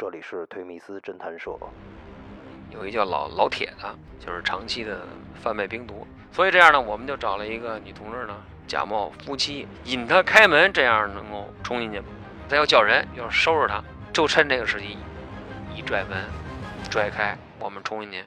这里是推密斯侦探社。有一叫老老铁的，就是长期的贩卖冰毒，所以这样呢，我们就找了一个女同志呢，假冒夫妻，引他开门，这样能够冲进去。他要叫人，要收拾他，就趁这个时机，一拽门，拽开，我们冲进去。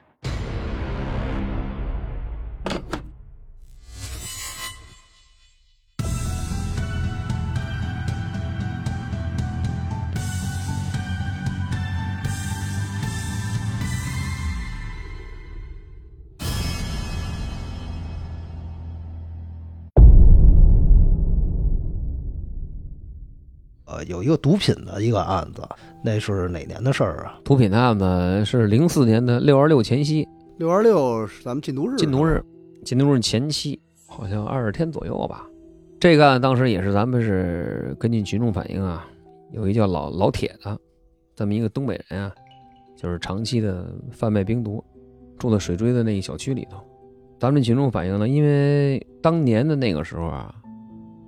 有一个毒品的一个案子，那是哪年的事儿啊？毒品的案子是零四年的六二六前夕，六二六是咱们禁毒日，禁毒日，禁毒日前期，好像二十天左右吧。这个案当时也是咱们是根据群众反映啊，有一叫老老铁的这么一个东北人啊，就是长期的贩卖冰毒，住在水锥的那一小区里头。咱们群众反映呢，因为当年的那个时候啊，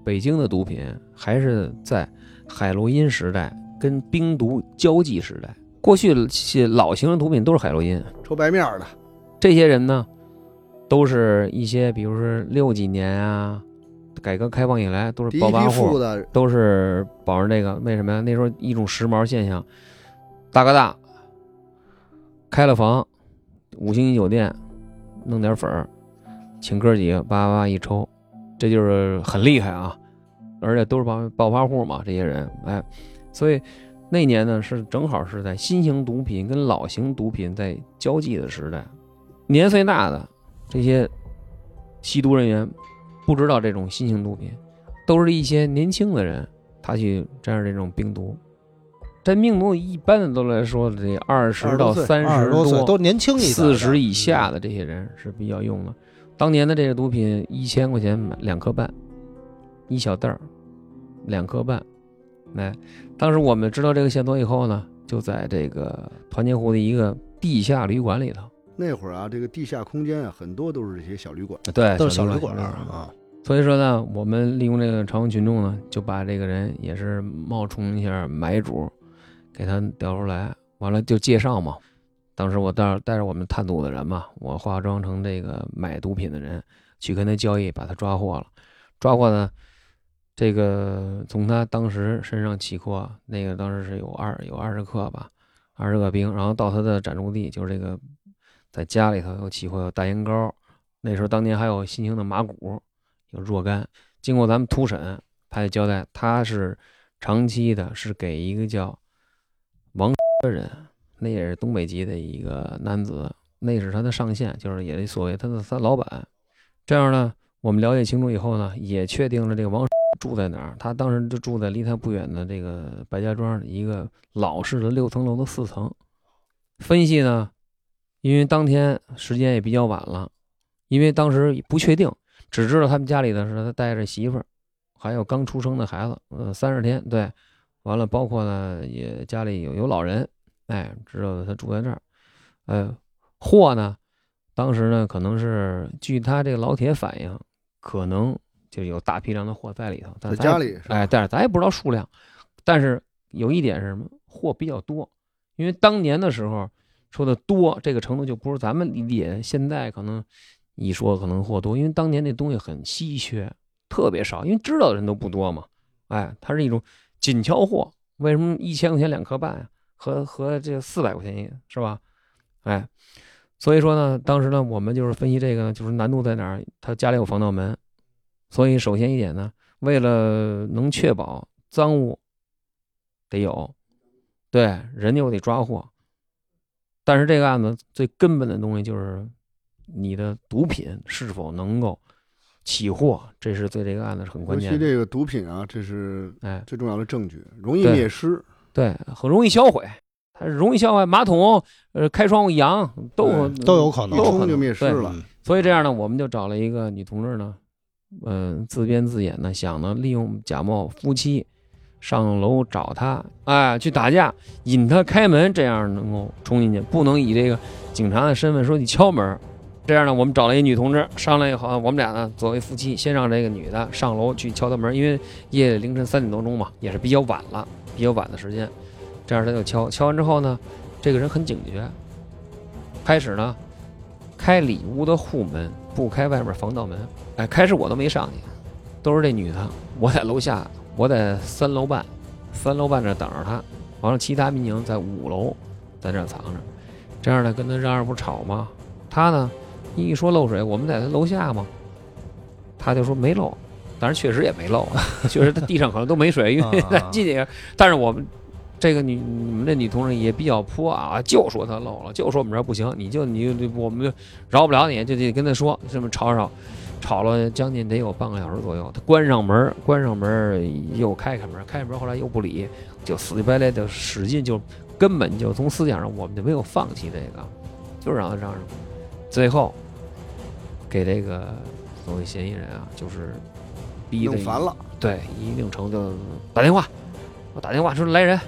北京的毒品还是在。海洛因时代跟冰毒交际时代，过去些老型的毒品都是海洛因，抽白面的。这些人呢，都是一些，比如说六几年啊，改革开放以来都是暴发户，都是保着那个。为什么呀？那时候一种时髦现象，大哥大开了房，五星级酒店，弄点粉儿，请哥几个叭叭一抽，这就是很厉害啊。而且都是暴暴发户嘛，这些人，哎，所以那年呢是正好是在新型毒品跟老型毒品在交际的时代，年岁大的这些吸毒人员不知道这种新型毒品，都是一些年轻的人，他去沾上这种病毒，沾病毒一般的都来说，这二十到三十多都年轻一四十以下的这些人是比较用的。当年的这个毒品一千块钱买两颗半。一小袋儿，两颗半，来，当时我们知道这个线索以后呢，就在这个团结湖的一个地下旅馆里头。那会儿啊，这个地下空间啊，很多都是这些小旅馆，对，都是小旅馆啊。所以说呢，我们利用这个朝阳群众呢，就把这个人也是冒充一下买主，给他调出来，完了就介绍嘛。当时我带带着我们探毒的人嘛，我化妆成这个买毒品的人，去跟他交易，把他抓获了，抓获呢。这个从他当时身上起货，那个当时是有二有二十克吧，二十个冰，然后到他的暂住地，就是这个在家里头有起货有大烟膏，那时候当年还有新型的麻古，有若干。经过咱们突审，他也交代他是长期的，是给一个叫王 的人，那也是东北籍的一个男子，那是他的上线，就是也所谓他的他老板。这样呢，我们了解清楚以后呢，也确定了这个王。住在哪儿？他当时就住在离他不远的这个白家庄一个老式的六层楼的四层。分析呢，因为当天时间也比较晚了，因为当时不确定，只知道他们家里的是他带着媳妇儿，还有刚出生的孩子，呃，三十天。对，完了，包括呢也家里有有老人，哎，知道他住在这儿。呃，货呢，当时呢可能是据他这个老铁反映，可能。就有大批量的货在里头，在家里，哎，但是咱也不知道数量。但是有一点是什么？货比较多，因为当年的时候说的多，这个程度就不是咱们理解。现在可能一说可能货多，因为当年那东西很稀缺，特别少，因为知道的人都不多嘛。哎，它是一种紧俏货。为什么一千块钱两颗半呀？和和这四百块钱一是吧？哎，所以说呢，当时呢，我们就是分析这个，就是难度在哪儿？他家里有防盗门。所以，首先一点呢，为了能确保赃物得有，对人就得抓获。但是这个案子最根本的东西就是你的毒品是否能够起获，这是对这个案子是很关键。尤其这个毒品啊，这是哎最重要的证据，容易灭失，对，很容易销毁，它容易销毁。马桶呃，开窗户扬都都有可能，一冲就灭失了。所以这样呢，我们就找了一个女同志呢。嗯，自编自演的，想呢利用假冒夫妻上楼找他，哎，去打架，引他开门，这样能够冲进去，不能以这个警察的身份说你敲门。这样呢，我们找了一女同志，商量以后，我们俩呢作为夫妻，先让这个女的上楼去敲他门，因为夜里凌晨三点多钟嘛，也是比较晚了，比较晚的时间。这样他就敲，敲完之后呢，这个人很警觉，开始呢开里屋的户门，不开外面防盗门。哎，开始我都没上去，都是这女的，我在楼下，我在三楼半，三楼半这等着她，完了其他民警在五楼，在这儿藏着，这样呢跟他嚷嚷不吵吗？他呢一说漏水，我们在他楼下嘛，他就说没漏，但是确实也没漏，确实他地上可能都没水，因为进去，但是我们。这个女你们这女同志也比较泼啊，就说她漏了，就说我们这儿不行，你就你就我们就饶不了你，就得跟她说这么吵吵，吵了将近得有半个小时左右。他关上门，关上门又开开门，开开门后来又不理，就死乞白赖的使劲，就根本就从思想上我们就没有放弃这个，就是让她嚷嚷。最后给这个所谓嫌疑人啊，就是逼的弄烦了，对，一定程度打电话，我打电话说来人，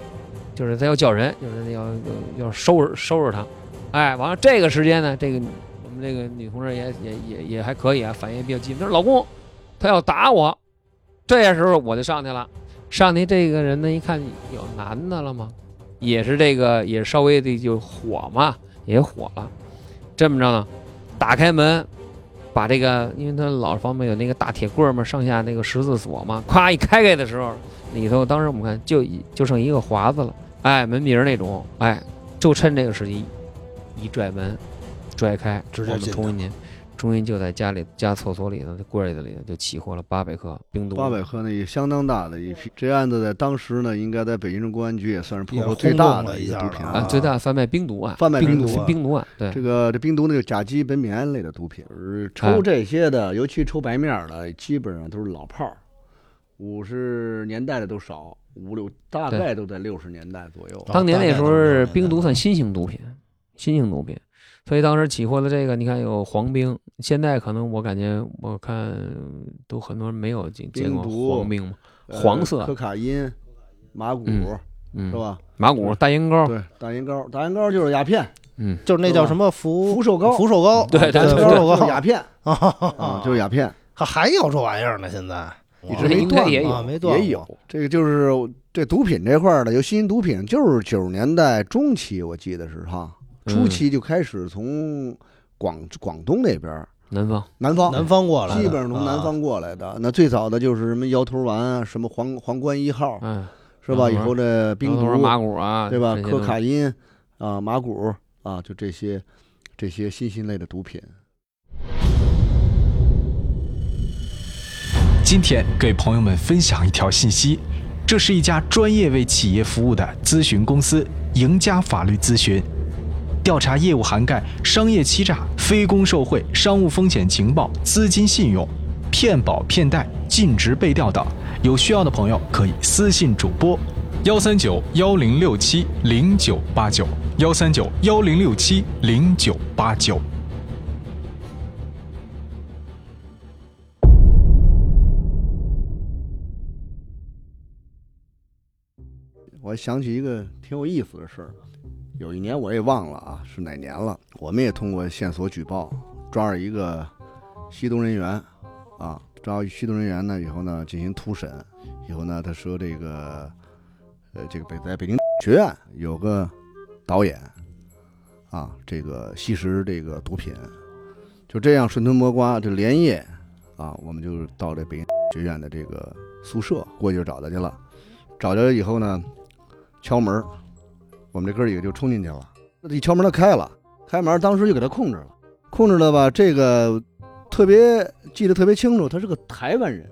就是他要叫人，就是要要要收拾收拾他，哎，完了这个时间呢，这个我们这个女同志也也也也还可以啊，反应也比较激动，她说老公，他要打我，这时候我就上去了，上去这个人呢一看有男的了吗？也是这个也稍微的就火嘛，也火了，这么着呢，打开门。把这个，因为他老房子有那个大铁棍嘛，上下那个十字锁嘛，咵一开开的时候，里头当时我们看就就剩一个华子了，哎，门鼻儿那种，哎，就趁这个时机一拽门，拽开，直接就冲进去，冲进就在家里家厕所里头，这柜子里头就起获了八百克冰毒，八百克那也相当大的一批。这案子在当时呢，应该在北京市公安局也算是破获最大的一个毒品案啊，最大贩卖冰毒案，贩卖冰冰毒啊冰毒案，对，这个这冰毒呢就甲基苯丙胺类的毒品，抽这些的，尤其抽白面儿的，基本上都是老炮儿，五十年代的都少，五六大概都在六十年代左右。当年那时候冰毒算算新型毒品，新型毒品，所以当时起获的这个，你看有黄冰，现在可能我感觉我看都很多人没有见见过黄冰嘛，呃黄色可卡因、麻古嗯嗯，是？吧？麻古大烟膏，对，大烟膏，大烟膏就是鸦片，嗯，就是那叫什么福福寿膏福寿膏，对对福寿膏鸦片 啊啊，就是鸦片，还还有这玩意儿呢，现在一直没应该也有啊，没断也有。这个就是这毒品这块儿的，有新型毒品，就是九十年代中期，我记得是哈，初嗯期就开始从广广东那边、南方，南方、南方过来，基本上从南啊方过来的。那最早的就是什么摇头丸啊，什么皇皇冠一号，嗯，是吧？以后这冰毒然后说马古啊，对吧？可卡因啊，麻古啊，就这些这些新兴类的毒品。今天给朋友们分享一条信息，这是一家专业为企业服务的咨询公司——赢家法律咨询。调查业务涵盖商业欺诈、非公受贿、商务风险情报、资金信用、骗保骗贷、尽职被调等。有需要的朋友可以私信主播：幺三九幺零六七零九八九，幺三九幺零六七零九八九。我想起一个挺有意思的事儿，有一年我也忘了啊，是哪年了。我们也通过线索举报，抓着一个吸毒人员，啊，抓吸毒人员呢以后呢进行突审，以后呢他说这个，呃，这个北在北京学院有个导演，啊，这个吸食这个毒品，就这样顺藤摸瓜，就连夜，啊，我们就到这北京学院的这个宿舍过去找他去了。找着以后呢，敲门，我们这哥几个就冲进去了。一敲门他开了，开门当时就给他控制了，控制了吧？这个特别记得特别清楚，他是个台湾人。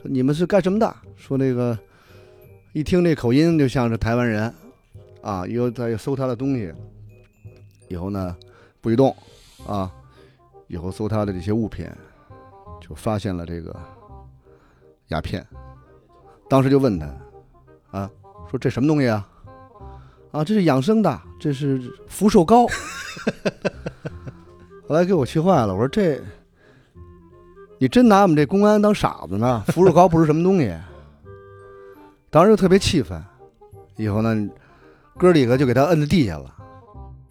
说你们是干什么的？说那个一听这口音就像是台湾人啊。以后再搜他的东西，以后呢不许动啊。以后搜他的这些物品，就发现了这个鸦片。当时就问他。啊，说这什么东西啊？啊，这是养生的，这是福寿膏。后来给我气坏了，我说这，你真拿我们这公安当傻子呢？福寿膏不是什么东西。当时就特别气愤，以后呢，哥几个就给他摁在地下了。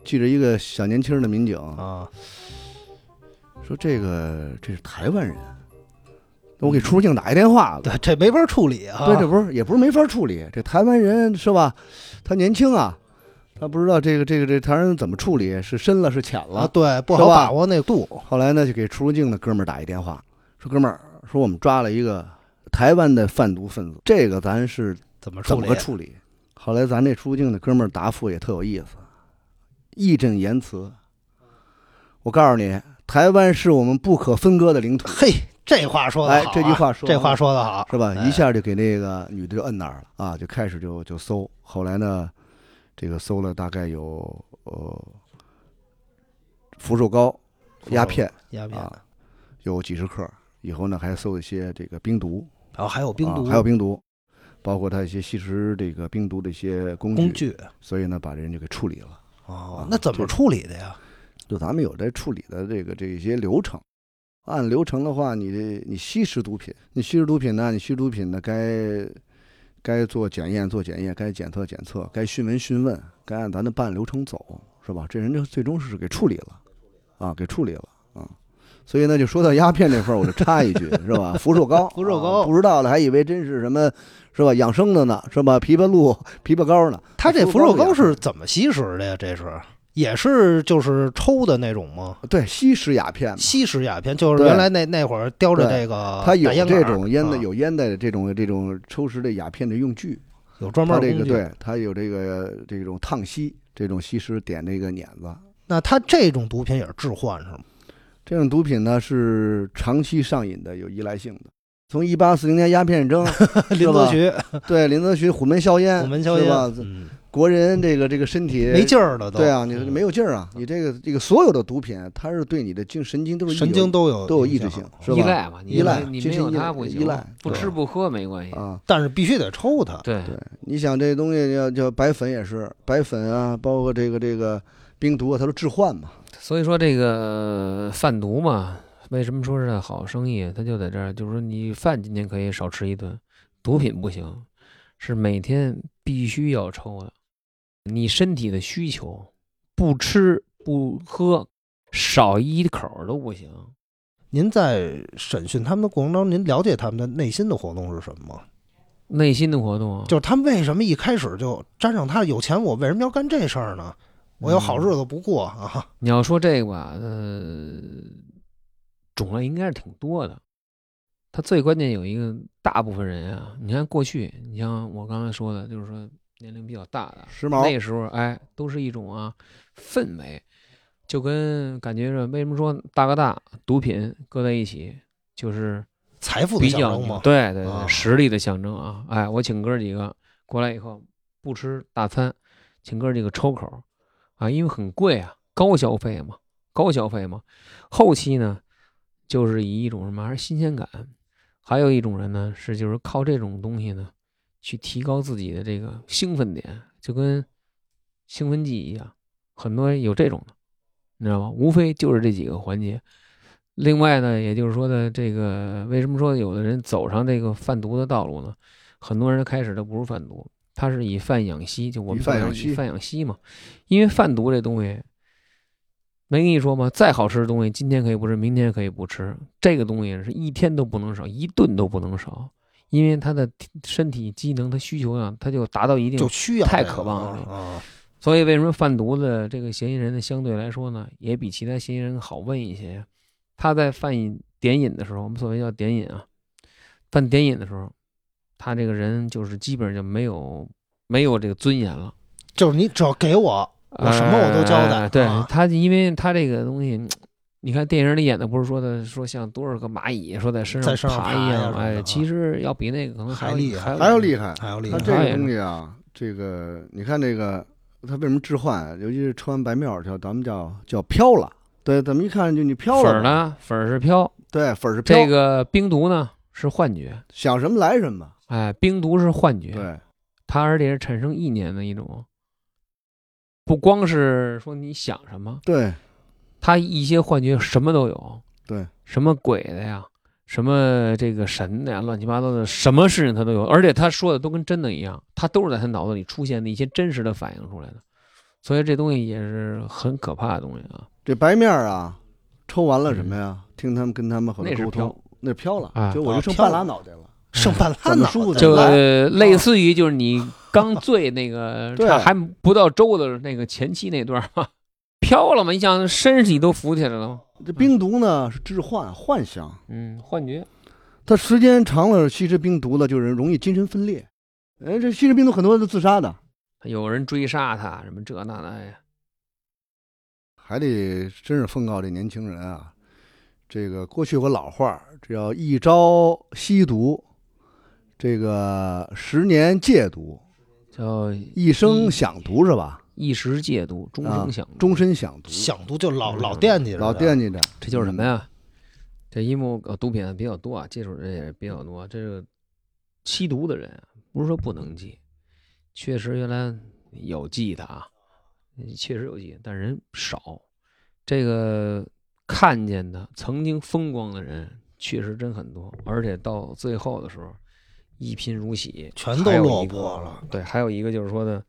记着一个小年轻的民警啊，说：“这个这是台湾人，我给出入境打一电话，对，这没法处理啊。对，这不是也不是没法处理。这台湾人是吧？他年轻啊，他不知道这个这个这台湾人怎么处理，是深了是浅啊，了。对，不好把握那度。后来呢，就给出入境的哥们儿打一电话，说哥们儿，说我们抓了一个台湾的贩毒分子，这个咱是怎怎么处理？么处理？后来咱这出入境的哥们儿答复也特有意思，义正言辞。我告诉你，台湾是我们不可分割的领土。嘿，这话说的好啊、，哎这句话说这话说的好，是吧？哎一下就给那个女的就摁那儿了啊，就开始就就搜。后来呢，这个搜了大概有呃福寿膏、鸦片鸦片，啊，有几十克。以后呢，还搜一些这个冰毒，然后还有冰毒，啊还有冰毒，包括他一些吸食这个冰毒的一些工具。工具。所以呢，把人就给处理了。啊，哦那怎么处理的呀？就咱们有这处理的这个这些流程，按流程的话，你这你吸食毒品，你吸食毒品呢，你吸食毒品呢，该该做检验做检验，该检测检测，该讯问讯问，该按咱的办案流程走，是吧？这人就最终是给处理了，啊，给处理了啊。所以呢，就说到鸦片这份儿，我就插一句，是吧？福寿膏，福寿膏啊不知道的还以为真是什么，是吧？养生的呢，是吧？枇杷露、枇杷膏呢？他这福寿膏是怎么吸食的呀？这是也是就是抽的那种吗？对吸食鸦片嘛，吸食鸦片，就是原来那那会儿叼着对这个它有这种烟的，啊有烟的这种这种抽食的鸦片的用具，有专门。这个对，它有这个这种烫吸，这种吸食点这个捻子。那他这种毒品也是致幻是吗？这种毒品呢是长期上瘾的，有依赖性的。从一八四零年鸦片战争，林则徐对林则徐虎门销烟，虎门销烟是吧？嗯国人这个这个身体没劲儿了都。对啊，你嗯没有劲儿啊！你这个这个所有的毒品，它是对你的精神经都是神经都有都有抑制性是吧依赖嘛，你依赖你没有它不行，依赖不吃不喝没关系。啊。但是必须得抽它。对对，你想这东西要叫白粉也是白粉啊，包括这个这个冰毒啊，它都致幻嘛。所以说这个贩毒嘛，为什么说是好生意？它就在这儿，就是说你饭今天可以少吃一顿，毒品不行，是每天必须要抽的。你身体的需求，不吃不喝，少一口都不行。您在审讯他们的过程当中，您了解他们的内心的活动是什么吗？内心的活动啊，就是他们为什么一开始就沾上他有钱，我为什么要干这事儿呢？我有好日子不过啊！你要说这个吧，呃，种类应该是挺多的。他最关键有一个，大部分人啊，你看过去，你像我刚才说的，就是说年龄比较大的，时髦那时候哎，都是一种啊氛围，就跟感觉着为什么说大哥大毒品搁在一起，就是财富的比较象征嘛。对对啊对，实力的象征啊！哎，我请哥几个过来以后不吃大餐，请哥几个抽口啊，因为很贵啊，高消费嘛，高消费嘛。后期呢，就是以一种什么，还是新鲜感。还有一种人呢，是就是靠这种东西呢，去提高自己的这个兴奋点，就跟兴奋剂一样，很多有这种的，你知道吗？无非就是这几个环节。另外呢，也就是说的这个，为什么说有的人走上这个贩毒的道路呢？很多人开始的不是贩毒，他是以贩养吸，就我们以贩养吸以贩养吸嘛。因为贩毒这东西，没跟你说吗？再好吃的东西，今天可以不吃，明天可以不吃。这个东西是一天都不能少，一顿都不能少，因为他的身体机能、他需求啊，他就达到一定就需要太渴望了啊！所以为什么贩毒的这个嫌疑人呢，相对来说呢，也比其他嫌疑人好问一些。他在犯瘾点瘾的时候，我们所谓叫点瘾啊，犯点瘾的时候，他这个人就是基本上就没有没有这个尊严了。就是你只要给我，我什么我都交代。哎对啊他，因为他这个东西，你看电影里演的不是说的说像多少个蚂蚁说在身上爬一样，哎，其实要比那个可能要还厉害还还要厉害。还要厉害。它这个东西啊，这个你看这个，它为什么置换？尤其是抽完白面儿叫咱们叫叫飘了。对，怎么一看就你飘了粉？呢？粉是飘，对，粉是飘。这个冰毒呢是幻觉。想什么来什么。哎，冰毒是幻觉，对，它而且是产生意念的一种，不光是说你想什么，对，它一些幻觉什么都有，对，什么鬼的呀，什么这个神的呀，乱七八糟的，什么事情他都有，而且他说的都跟真的一样，他都是在他脑子里出现的一些真实的反应出来的，所以这东西也是很可怕的东西啊。这白面儿啊，抽完了什么呀？听他们跟他们很多沟那是飘。通，那飘了啊，就我就 剩半拉脑袋了。剩半拉脑袋就类似于就是你刚醉那个 对。还不到周的那个前期那段儿嘛，飘了嘛，你想身体都浮起来了。吗，这冰毒呢是致幻幻想，嗯，幻觉，它时间长了吸食冰毒了，就是容易精神分裂。哎，这吸食冰毒很多人都自杀的，有人追杀他，什么这那那呀，还得真是奉告这年轻人啊，这个过去有个老话儿，这叫一朝吸毒，这个十年戒毒，叫一生想毒是吧？一时戒毒，终啊生想毒，终身想毒，想读就老嗯老惦记着，老惦记着。这就是什么呀？这因为呃毒品比较多啊，接触人也比较多。这个吸毒的人啊，不是说不能戒，确实原来有戒的啊，确实有戒，但人少。这个看见的曾经风光的人，确实真很多，而且到最后的时候，一贫如洗，全都落魄了。对，还有一个就是说的，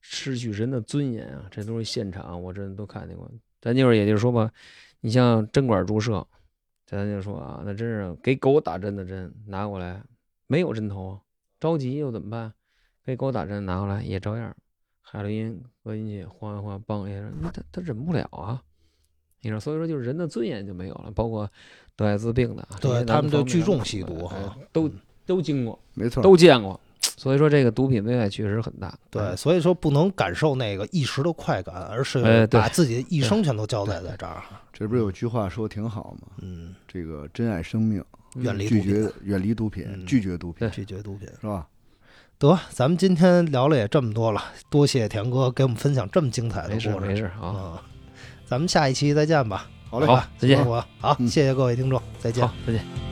失去人的尊严啊，这都是现场，我真都看见过。咱就是也就是说吧，你像针管注射，咱就说啊，那真是给狗打针的针拿过来，没有针头啊，着急又怎么办？给狗打针拿过来也照样，海洛因搁进去晃一晃，梆一下，那他他忍不了啊。你说，所以说就是人的尊严就没有了，包括得艾滋病的啊，对他们都聚众吸毒哎哈都都经过，没错，都见过。所以说这个毒品危害确实很大。对，所以说不能感受那个一时的快感，而是把自己的一生全都交代在这儿。这不是有句话说挺好吗？嗯，这个珍爱生命，远离毒品绝远离毒品，嗯拒绝毒品，拒绝毒品。是吧？得，咱们今天聊了也这么多了，多谢田哥给我们分享这么精彩的故事。没事啊，啊，咱们下一期再见吧。好嘞，好，再见我。好，嗯谢谢各位听众，再见。，再见。